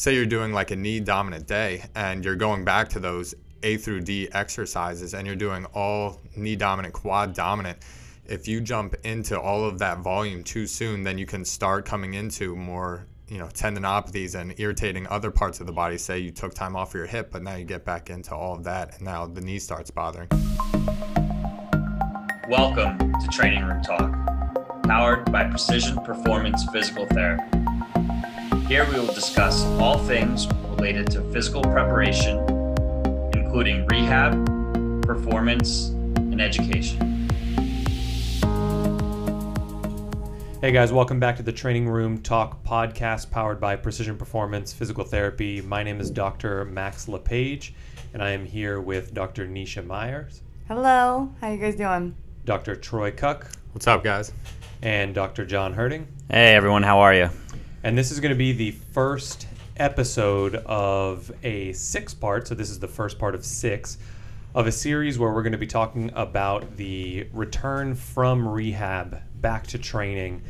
say you're doing like a knee dominant day and you're going back to those A through D exercises and you're doing all knee dominant, quad dominant. If you jump into all of that volume too soon, then you can start coming into more you know tendinopathies and irritating other parts of the body say you took time off your hip but now you get back into all of that and now the knee starts bothering welcome to training room talk powered by precision performance physical therapy here we will discuss all things related to physical preparation including rehab performance and education Hey guys, welcome back to the Training Room Talk podcast powered by Precision Performance Physical Therapy. My name is Dr. Max LePage, and I am here with Dr. Nisha Myers. Hello, how you guys doing? Dr. Troy Cuck. What's up, guys? And Dr. John Herding. Hey everyone, how are you? And this is going to be the first episode of a six part, so this is the first part of six of a series where we're going to be talking about the return from rehab back to training.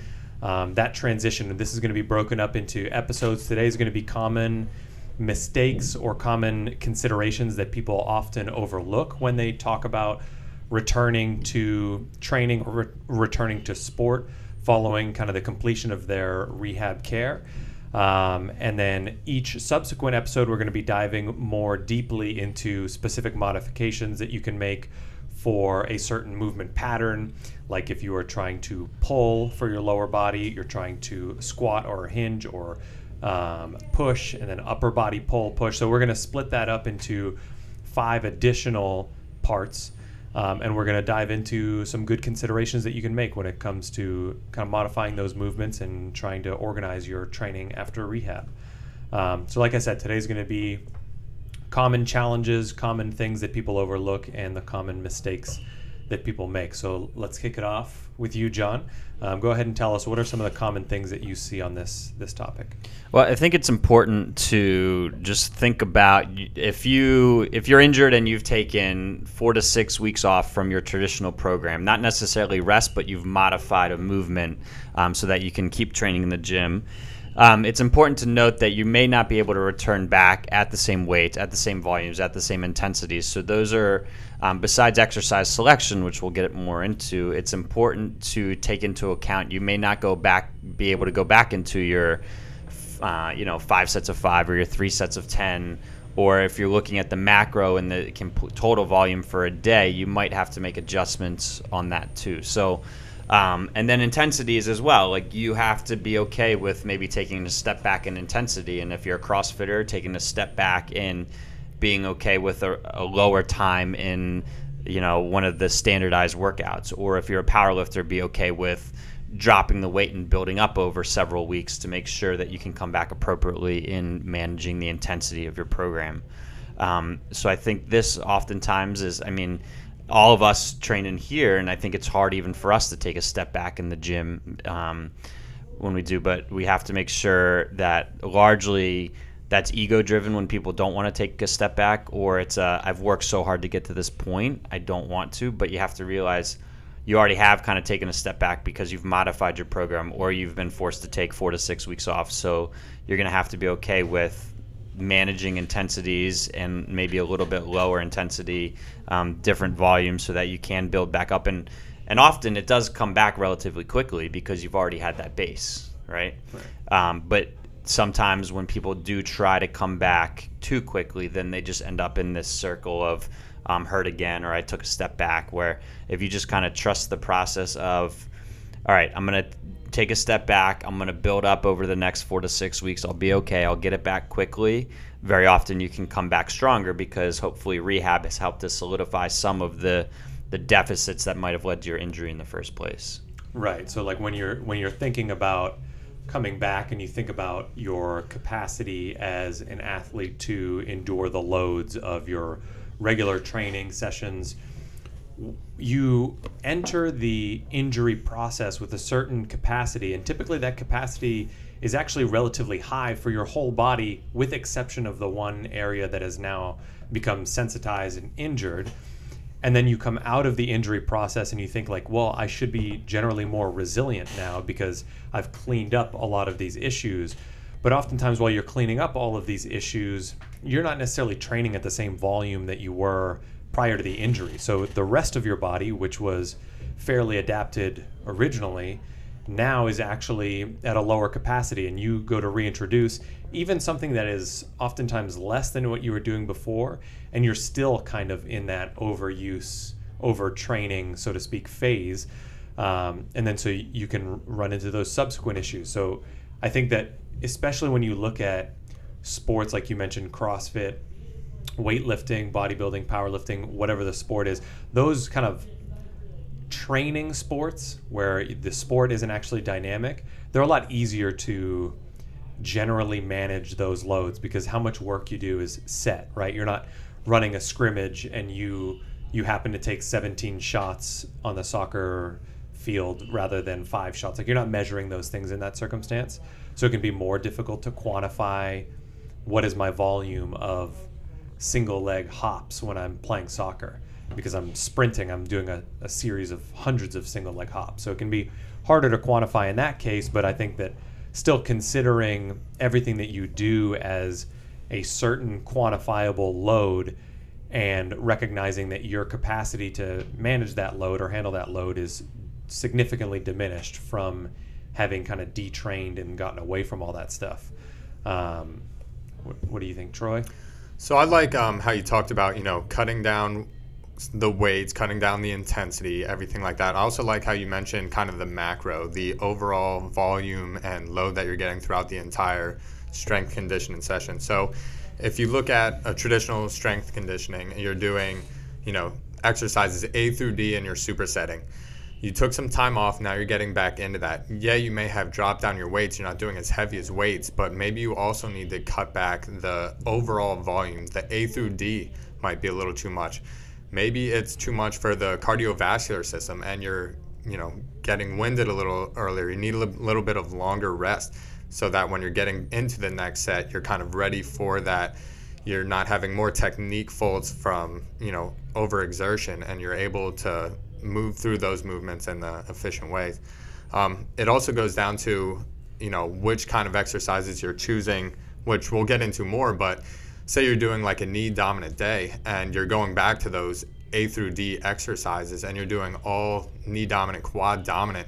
Um, that transition, this is going to be broken up into episodes. Today is going to be common mistakes or common considerations that people often overlook when they talk about returning to training or re- returning to sport following kind of the completion of their rehab care. Um, and then each subsequent episode, we're going to be diving more deeply into specific modifications that you can make for a certain movement pattern. Like if you are trying to pull for your lower body, you're trying to squat or hinge or um, push, and then upper body pull, push. So we're going to split that up into five additional parts. Um, and we're going to dive into some good considerations that you can make when it comes to kind of modifying those movements and trying to organize your training after rehab. Um, so, like I said, today's going to be common challenges, common things that people overlook, and the common mistakes that people make. So, let's kick it off with you, John. Um, go ahead and tell us what are some of the common things that you see on this this topic. Well, I think it's important to just think about if you if you're injured and you've taken four to six weeks off from your traditional program, not necessarily rest, but you've modified a movement um, so that you can keep training in the gym. Um, it's important to note that you may not be able to return back at the same weight, at the same volumes, at the same intensities. So those are, um, besides exercise selection, which we'll get more into, it's important to take into account. You may not go back, be able to go back into your, uh, you know, five sets of five or your three sets of ten. Or if you're looking at the macro and the total volume for a day, you might have to make adjustments on that too. So um, and then intensities as well. Like you have to be okay with maybe taking a step back in intensity. And if you're a CrossFitter, taking a step back in being okay with a, a lower time in you know one of the standardized workouts. Or if you're a powerlifter, be okay with dropping the weight and building up over several weeks to make sure that you can come back appropriately in managing the intensity of your program. Um, so I think this oftentimes is, I mean, all of us training here, and I think it's hard even for us to take a step back in the gym um, when we do. But we have to make sure that largely that's ego driven when people don't want to take a step back, or it's uh, I've worked so hard to get to this point, I don't want to. But you have to realize you already have kind of taken a step back because you've modified your program, or you've been forced to take four to six weeks off. So you're going to have to be okay with managing intensities and maybe a little bit lower intensity, um, different volumes, so that you can build back up. And and often it does come back relatively quickly because you've already had that base, right? right. Um, but sometimes when people do try to come back too quickly, then they just end up in this circle of um, hurt again, or I took a step back. Where if you just kind of trust the process of, all right, I'm gonna take a step back. I'm going to build up over the next four to six weeks. I'll be okay. I'll get it back quickly. Very often you can come back stronger because hopefully rehab has helped to solidify some of the the deficits that might have led to your injury in the first place. Right. So like when you're when you're thinking about coming back and you think about your capacity as an athlete to endure the loads of your regular training sessions you enter the injury process with a certain capacity, and typically that capacity is actually relatively high for your whole body, with exception of the one area that has now become sensitized and injured. And then you come out of the injury process and you think like, well, I should be generally more resilient now because I've cleaned up a lot of these issues. But oftentimes, while you're cleaning up all of these issues, you're not necessarily training at the same volume that you were prior to the injury. So the rest of your body, which was fairly adapted originally, now is actually at a lower capacity, and you go to reintroduce even something that is oftentimes less than what you were doing before, and you're still kind of in that overuse, overtraining, so to speak, phase. Um, and then so you can run into those subsequent issues. So I think that especially when you look at sports like you mentioned, CrossFit, weightlifting, bodybuilding, powerlifting, whatever the sport is, those kind of training sports where the sport isn't actually dynamic, they're a lot easier to generally manage those loads because how much work you do is set, right? You're not running a scrimmage and you you happen to take 17 shots on the soccer field rather than five shots. Like you're not measuring those things in that circumstance. So it can be more difficult to quantify what is my volume of single leg hops when I'm playing soccer because I'm sprinting, I'm doing a, a series of hundreds of single leg hops. So it can be harder to quantify in that case, but I think that still considering everything that you do as a certain quantifiable load and recognizing that your capacity to manage that load or handle that load is significantly diminished from having kind of detrained and gotten away from all that stuff. Um, what, what, do you think, Troy? So I like um, how you talked about you know cutting down the weights, cutting down the intensity, everything like that. I also like how you mentioned kind of the macro, the overall volume and load that you're getting throughout the entire strength conditioning session. So if you look at a traditional strength conditioning, you're doing, you know, exercises A through D in your supersetting. You took some time off, now you're getting back into that. Yeah, you may have dropped down your weights, you're not doing as heavy as weights, but maybe you also need to cut back the overall volume. The A through D might be a little too much maybe it's too much for the cardiovascular system and you're you know getting winded a little earlier you need a little bit of longer rest so that when you're getting into the next set you're kind of ready for that you're not having more technique faults from you know overexertion and you're able to move through those movements in the efficient ways um, it also goes down to you know which kind of exercises you're choosing which we'll get into more but say you're doing like a knee dominant day and you're going back to those A through D exercises and you're doing all knee dominant, quad dominant.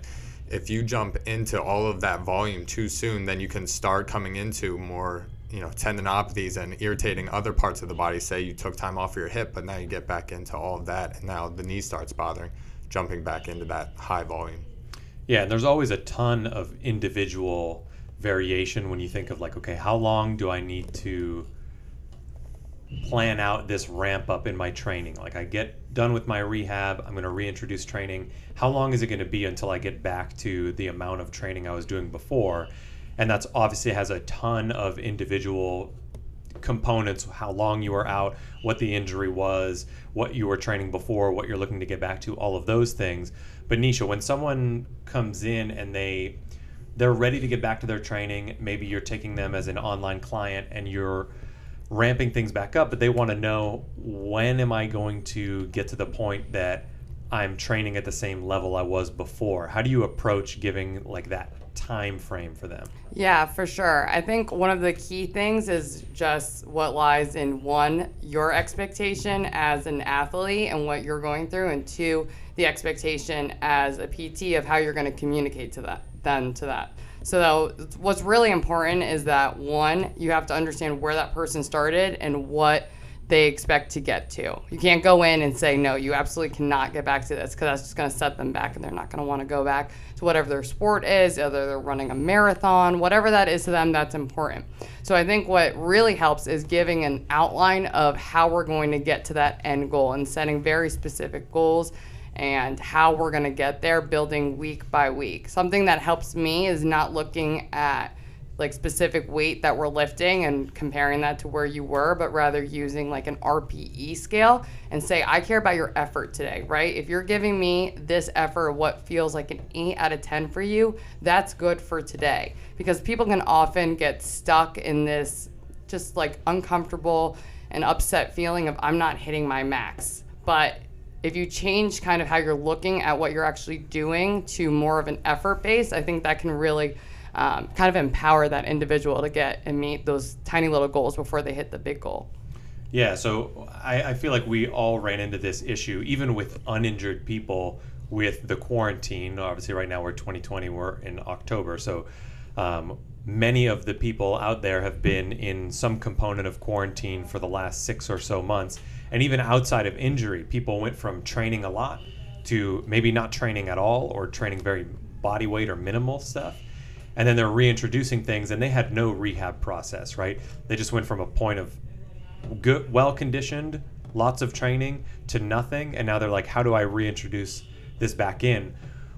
If you jump into all of that volume too soon, then you can start coming into more, you know, tendinopathies and irritating other parts of the body. Say you took time off your hip, but now you get back into all of that and now the knee starts bothering, jumping back into that high volume. Yeah, and there's always a ton of individual variation when you think of like, okay, how long do I need to plan out this ramp up in my training. Like I get done with my rehab, I'm going to reintroduce training. How long is it going to be until I get back to the amount of training I was doing before? And that's obviously has a ton of individual components how long you were out, what the injury was, what you were training before, what you're looking to get back to, all of those things. But Nisha, when someone comes in and they they're ready to get back to their training, maybe you're taking them as an online client and you're ramping things back up, but they want to know when am I going to get to the point that I'm training at the same level I was before. How do you approach giving like that time frame for them? Yeah, for sure. I think one of the key things is just what lies in one, your expectation as an athlete and what you're going through, and two, the expectation as a PT of how you're going to communicate to that then to that. So what's really important is that one, you have to understand where that person started and what they expect to get to. You can't go in and say, no, you absolutely cannot get back to this because that's just going to set them back and they're not going to want to go back to whatever their sport is, whether they're running a marathon, whatever that is to them, that's important. So I think what really helps is giving an outline of how we're going to get to that end goal and setting very specific goals and how we're going to get there building week by week. Something that helps me is not looking at like specific weight that we're lifting and comparing that to where you were, but rather using like an RPE scale and say, I care about your effort today, right? If you're giving me this effort, what feels like an 8 out of 10 for you, that's good for today. Because people can often get stuck in this just like uncomfortable and upset feeling of I'm not hitting my max. But if you change kind of how you're looking at what you're actually doing to more of an effort base, I think that can really um, kind of empower that individual to get and meet those tiny little goals before they hit the big goal. Yeah, so I, I feel like we all ran into this issue, even with uninjured people, with the quarantine. Obviously, right now we're 2020, we're in October, so um, many of the people out there have been in some component of quarantine for the last six or so months. And even outside of injury, people went from training a lot to maybe not training at all or training very body weight or minimal stuff. And then they're reintroducing things and they had no rehab process, right? They just went from a point of good, well conditioned, lots of training to nothing. And now they're like, how do I reintroduce this back in?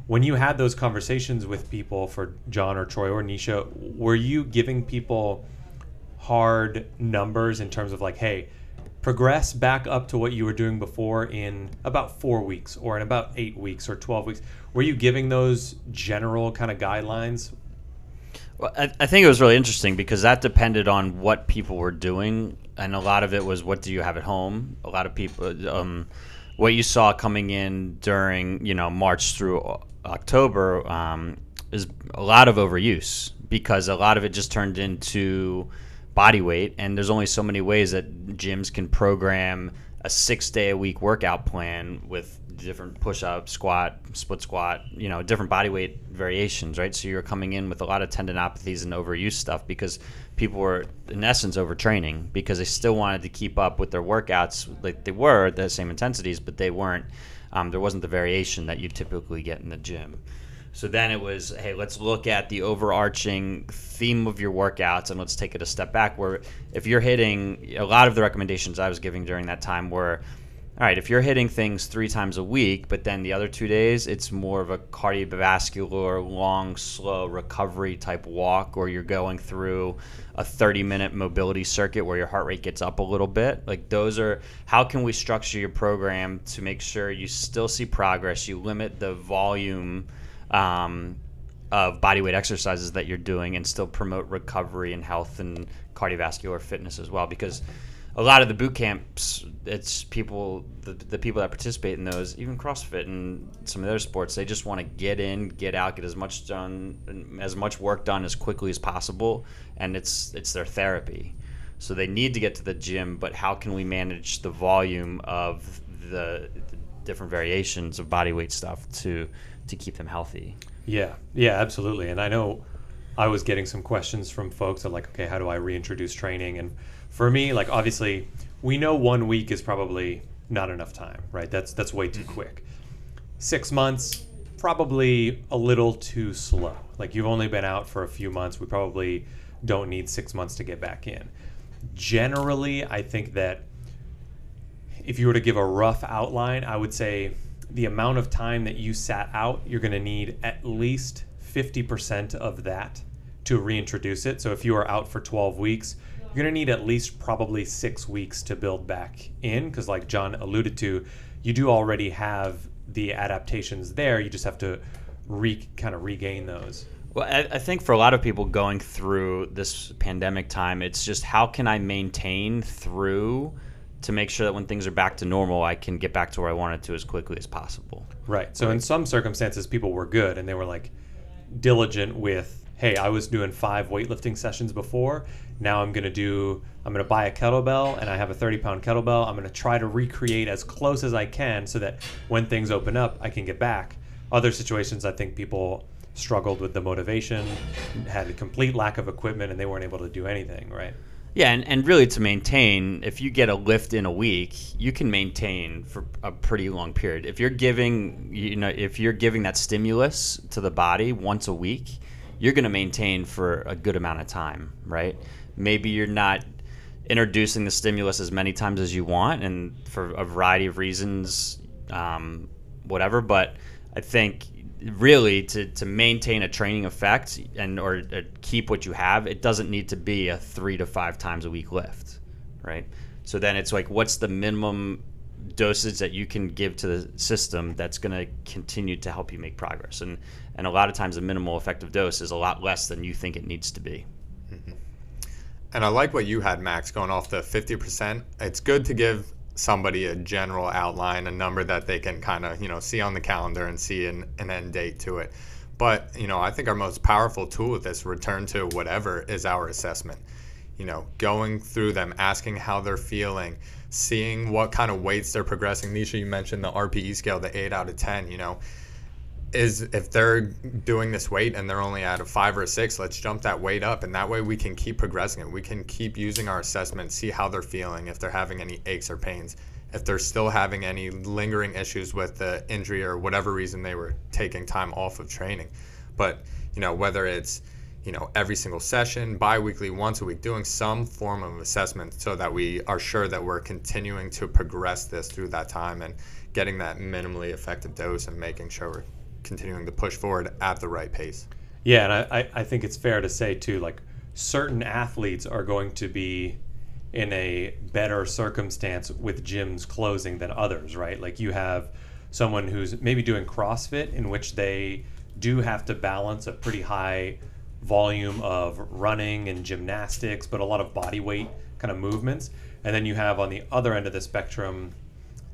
When you had those conversations with people for John or Troy or Nisha, were you giving people hard numbers in terms of like, hey, progress back up to what you were doing before in about four weeks or in about eight weeks or 12 weeks? Were you giving those general kind of guidelines? Well, I, I think it was really interesting because that depended on what people were doing, and a lot of it was what do you have at home. A lot of people, um, what you saw coming in during you know March through October um, is a lot of overuse because a lot of it just turned into body weight, and there's only so many ways that gyms can program a six day a week workout plan with different push up, squat, split squat, you know, different body weight variations, right? So you're coming in with a lot of tendinopathies and overuse stuff because people were, in essence, overtraining because they still wanted to keep up with their workouts like they were at the same intensities, but they weren't, um, there wasn't the variation that you typically get in the gym. So then it was, hey, let's look at the overarching theme of your workouts and let's take it a step back. Where if you're hitting, a lot of the recommendations I was giving during that time were, all right, if you're hitting things three times a week, but then the other two days it's more of a cardiovascular, long, slow recovery type walk, or you're going through a 30 minute mobility circuit where your heart rate gets up a little bit. Like, those are how can we structure your program to make sure you still see progress, you limit the volume um, of bodyweight exercises that you're doing, and still promote recovery and health and cardiovascular fitness as well, because a lot of the boot camps, it's people, the, the people that participate in those, even CrossFit and some of their sports, they just want to get in, get out, get as much done, as much work done as quickly as possible, and it's it's their therapy. So they need to get to the gym, but how can we manage the volume of the, the different variations of body weight stuff to to keep them healthy? Yeah, yeah, absolutely. And I know I was getting some questions from folks that like, okay, how do I reintroduce training? And for me, like obviously, we know one week is probably not enough time, right? That's that's way too mm-hmm. quick. Six months, probably a little too slow. Like you've only been out for a few months. We probably don't need six months to get back in. Generally, I think that if you were to give a rough outline, I would say the amount of time that you sat out, you're going to need at least 50% of that to reintroduce it. So if you are out for 12 weeks, you're going to need at least probably six weeks to build back in because like john alluded to you do already have the adaptations there you just have to re kind of regain those. Well I, I think for a lot of people going through this pandemic time it's just how can i maintain through to make sure that when things are back to normal i can get back to where i wanted to as quickly as possible? Right. So in some circumstances people were good and they were like diligent with hey i was doing five weightlifting sessions before now I'm going to do, I'm going to buy a kettlebell and I have a 30 pound kettlebell. I'm going to try to recreate as close as I can so that when things open up, I can get back. Other situations, I think people struggled with the motivation, had a complete lack of equipment, and they weren't able to do anything, right? Yeah, and, and really to maintain, if you get a lift in a week, you can maintain for a pretty long period. If you're giving, you know, if you're giving that stimulus to the body once a week, you're going to maintain for a good amount of time, right? maybe you're not introducing the stimulus as many times as you want, and for a variety of reasons, um, whatever. But I think really to, to maintain a training effect and or, or keep what you have, it doesn't need to be a three to five times a week lift, right? So then it's like, what's the minimum dosage that you can give to the system that's going to continue to help you make progress? And and a lot of times, the minimal effective dose is a lot less than you think it needs to be. Mm-hmm. And I like what you had, Max, going off the 50%. It's good to give somebody a general outline, a number that they can kind of, you know, see on the calendar and see an, an end date to it. But, you know, I think our most powerful tool with this return to whatever is our assessment. You know, going through them, asking how they're feeling, seeing what kind of weights they're progressing. Nisha, you mentioned the RPE scale, the 8 out of 10, you know. Is if they're doing this weight and they're only at a five or a six, let's jump that weight up, and that way we can keep progressing it. We can keep using our assessment, see how they're feeling, if they're having any aches or pains, if they're still having any lingering issues with the injury or whatever reason they were taking time off of training. But you know whether it's you know every single session, bi-weekly, once a week, doing some form of assessment so that we are sure that we're continuing to progress this through that time and getting that minimally effective dose and making sure we're continuing to push forward at the right pace. Yeah, and I, I think it's fair to say too, like certain athletes are going to be in a better circumstance with gyms closing than others, right? Like you have someone who's maybe doing CrossFit in which they do have to balance a pretty high volume of running and gymnastics, but a lot of body weight kind of movements. And then you have on the other end of the spectrum,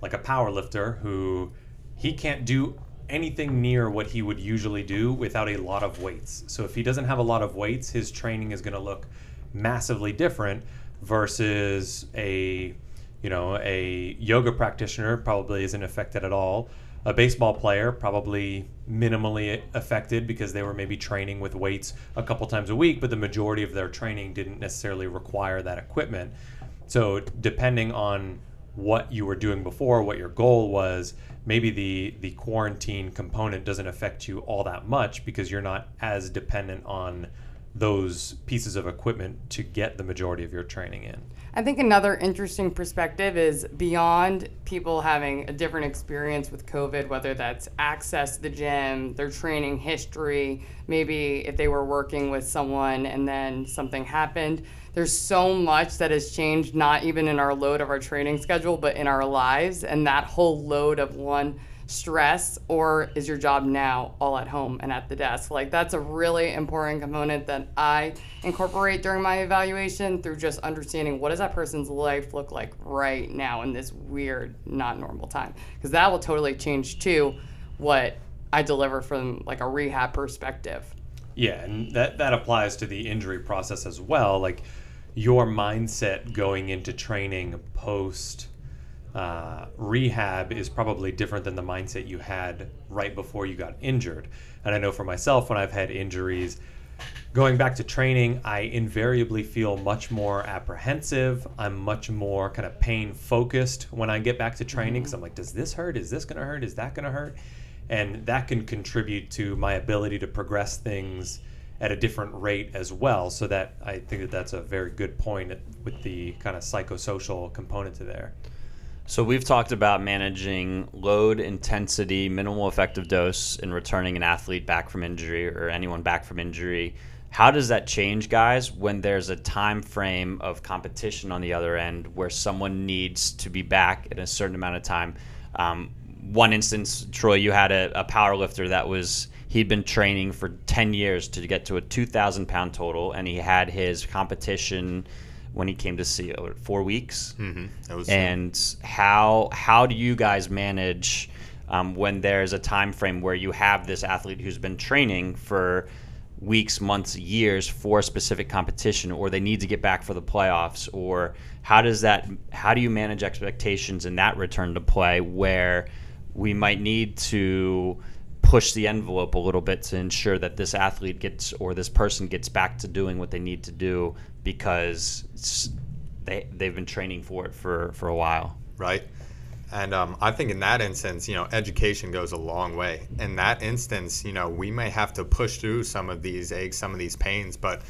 like a power lifter who he can't do anything near what he would usually do without a lot of weights. So if he doesn't have a lot of weights, his training is going to look massively different versus a you know a yoga practitioner probably isn't affected at all a baseball player probably minimally affected because they were maybe training with weights a couple times a week but the majority of their training didn't necessarily require that equipment. So depending on what you were doing before what your goal was maybe the the quarantine component doesn't affect you all that much because you're not as dependent on those pieces of equipment to get the majority of your training in. I think another interesting perspective is beyond people having a different experience with COVID, whether that's access to the gym, their training history, maybe if they were working with someone and then something happened. There's so much that has changed, not even in our load of our training schedule, but in our lives. And that whole load of one stress or is your job now all at home and at the desk? Like that's a really important component that i incorporate during my evaluation through just understanding what does that person's life look like right now in this weird not normal time? Because that will totally change too what i deliver from like a rehab perspective. Yeah and that that applies to the injury process as well like your mindset going into training post uh, rehab is probably different than the mindset you had right before you got injured. And I know for myself, when I've had injuries, going back to training, I invariably feel much more apprehensive. I'm much more kind of pain focused when I get back to training because I'm like, does this hurt? Is this going to hurt? Is that going to hurt? And that can contribute to my ability to progress things at a different rate as well. So that I think that that's a very good point with the kind of psychosocial component to there. So we've talked about managing load intensity, minimal effective dose, and returning an athlete back from injury or anyone back from injury. How does that change, guys, when there's a time frame of competition on the other end where someone needs to be back in a certain amount of time? Um, one instance, Troy, you had a, a power lifter that was he'd been training for 10 years to get to a 2,000 pound total, and he had his competition when he came to see it, four weeks. Mm-hmm. and how how do you guys manage um, when there's a time frame where you have this athlete who's been training for weeks, months, years for a specific competition, or they need to get back for the playoffs, or how does that how do you manage expectations in that return to play where we might need to push the envelope a little bit to ensure that this athlete gets or this person gets back to doing what they need to do because they they've been training for it for for a while. Right. And um, I think in that instance, you know, education goes a long way. In that instance, you know, we may have to push through some of these aches, some of these pains, but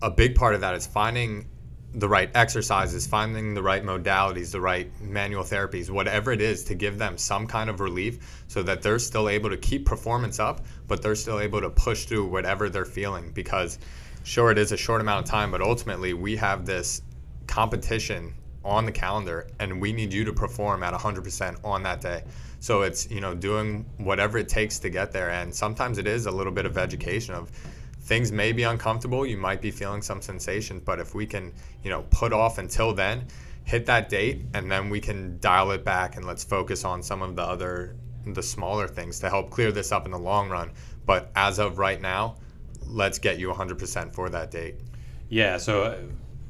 a big part of that is finding the right exercises, finding the right modalities, the right manual therapies, whatever it is to give them some kind of relief so that they're still able to keep performance up, but they're still able to push through whatever they're feeling. Because, sure, it is a short amount of time, but ultimately we have this competition on the calendar and we need you to perform at 100% on that day. So it's, you know, doing whatever it takes to get there. And sometimes it is a little bit of education of, things may be uncomfortable. You might be feeling some sensations, but if we can, you know, put off until then, hit that date, and then we can dial it back and let's focus on some of the other the smaller things to help clear this up in the long run. But as of right now, let's get you 100% for that date. Yeah, so uh,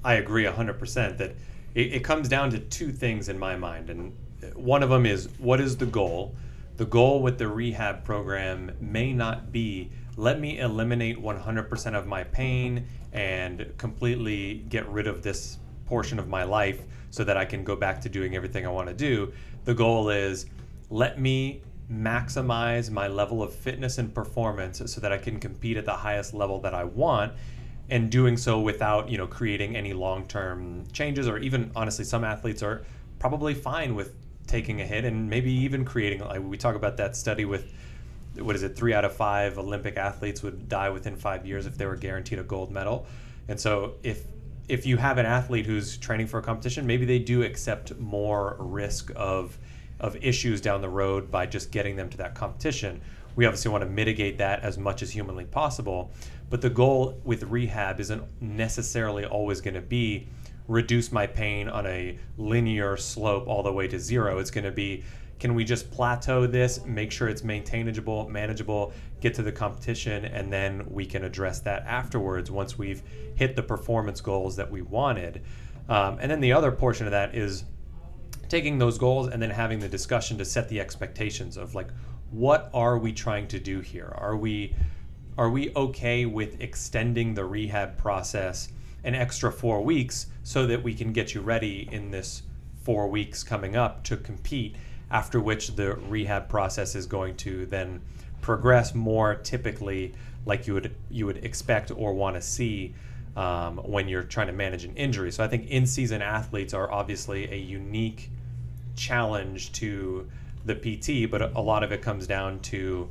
I agree 100% that it, it comes down to two things in my mind. And one of them is what is the goal? The goal with the rehab program may not be let me eliminate 100% of my pain and completely get rid of this portion of my life so that I can go back to doing everything I want to do. The goal is let me maximize my level of fitness and performance so that I can compete at the highest level that I want and doing so without, you know, creating any long-term changes or even honestly some athletes are probably fine with taking a hit and maybe even creating like we talk about that study with what is it three out of five olympic athletes would die within five years if they were guaranteed a gold medal and so if if you have an athlete who's training for a competition maybe they do accept more risk of of issues down the road by just getting them to that competition we obviously want to mitigate that as much as humanly possible but the goal with rehab isn't necessarily always going to be reduce my pain on a linear slope all the way to zero. It's going to be can we just plateau this, make sure it's maintainable, manageable, get to the competition, and then we can address that afterwards once we've hit the performance goals that we wanted. Um, and then the other portion of that is taking those goals and then having the discussion to set the expectations of like, what are we trying to do here? Are we are we okay with extending the rehab process an extra four weeks so that we can get you ready in this four weeks coming up to compete, after which the rehab process is going to then progress more typically like you would you would expect or want to see um, when you're trying to manage an injury. So I think in-season athletes are obviously a unique challenge to the PT, but a lot of it comes down to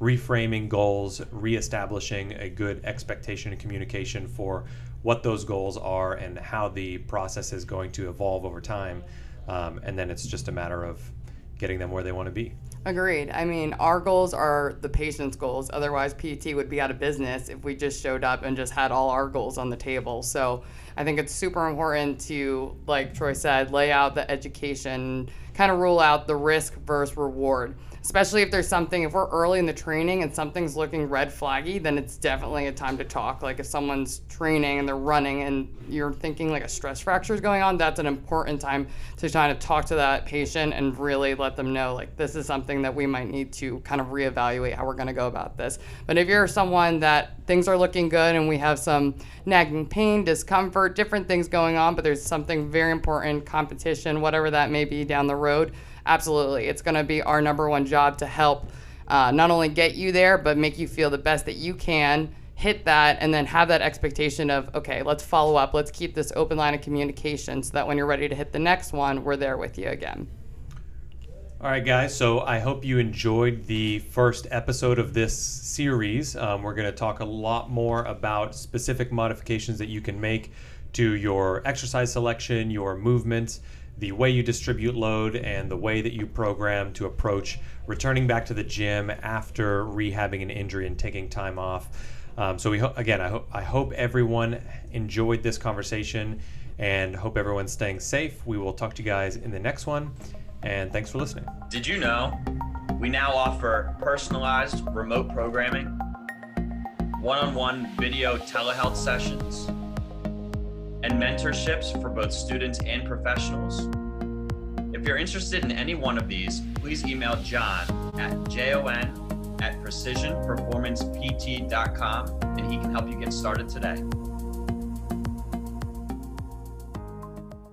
reframing goals, reestablishing a good expectation and communication for what those goals are and how the process is going to evolve over time. Um, and then it's just a matter of getting them where they want to be. Agreed. I mean, our goals are the patient's goals. Otherwise, PT would be out of business if we just showed up and just had all our goals on the table. So I think it's super important to, like Troy said, lay out the education, kind of rule out the risk versus reward especially if there's something if we're early in the training and something's looking red flaggy then it's definitely a time to talk. Like if someone's training and they're running and you're thinking like a stress fracture is going on that's an important time to kind of talk to that patient and really let them know like this is something that we might need to kind of reevaluate how we're going to go about this. But if you're someone that things are looking good and we have some nagging pain discomfort different things going on but there's something very important competition whatever that may be down the road absolutely. It's going to be our number one job to help uh, not only get you there, but make you feel the best that you can, hit that, and then have that expectation of, okay, let's follow up. Let's keep this open line of communication so that when you're ready to hit the next one, we're there with you again. All right, guys. So I hope you enjoyed the first episode of this series. Um, we're going to talk a lot more about specific modifications that you can make to your exercise selection, your movements, the way you distribute load and the way that you program to approach returning back to the gym after rehabbing an injury and taking time off. Um, so we ho- again, I hope I hope everyone enjoyed this conversation and hope everyone's staying safe. We will talk to you guys in the next one, and thanks for listening. Did you know we now offer personalized remote programming, one-on-one video telehealth sessions and mentorships for both students and professionals. If you're interested in any one of these, please email John at jon at precisionperformancept.com and he can help you get started today.